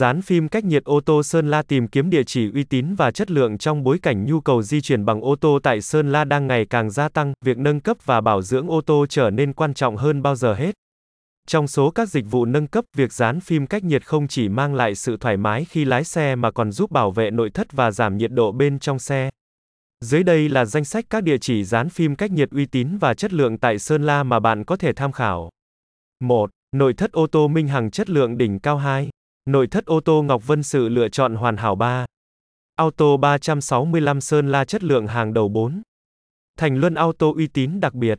Dán phim cách nhiệt ô tô Sơn La tìm kiếm địa chỉ uy tín và chất lượng trong bối cảnh nhu cầu di chuyển bằng ô tô tại Sơn La đang ngày càng gia tăng, việc nâng cấp và bảo dưỡng ô tô trở nên quan trọng hơn bao giờ hết. Trong số các dịch vụ nâng cấp, việc dán phim cách nhiệt không chỉ mang lại sự thoải mái khi lái xe mà còn giúp bảo vệ nội thất và giảm nhiệt độ bên trong xe. Dưới đây là danh sách các địa chỉ dán phim cách nhiệt uy tín và chất lượng tại Sơn La mà bạn có thể tham khảo. 1. Nội thất ô tô Minh Hằng chất lượng đỉnh cao 2. Nội thất ô tô Ngọc Vân Sự lựa chọn hoàn hảo 3. Auto 365 Sơn La chất lượng hàng đầu 4. Thành Luân Auto uy tín đặc biệt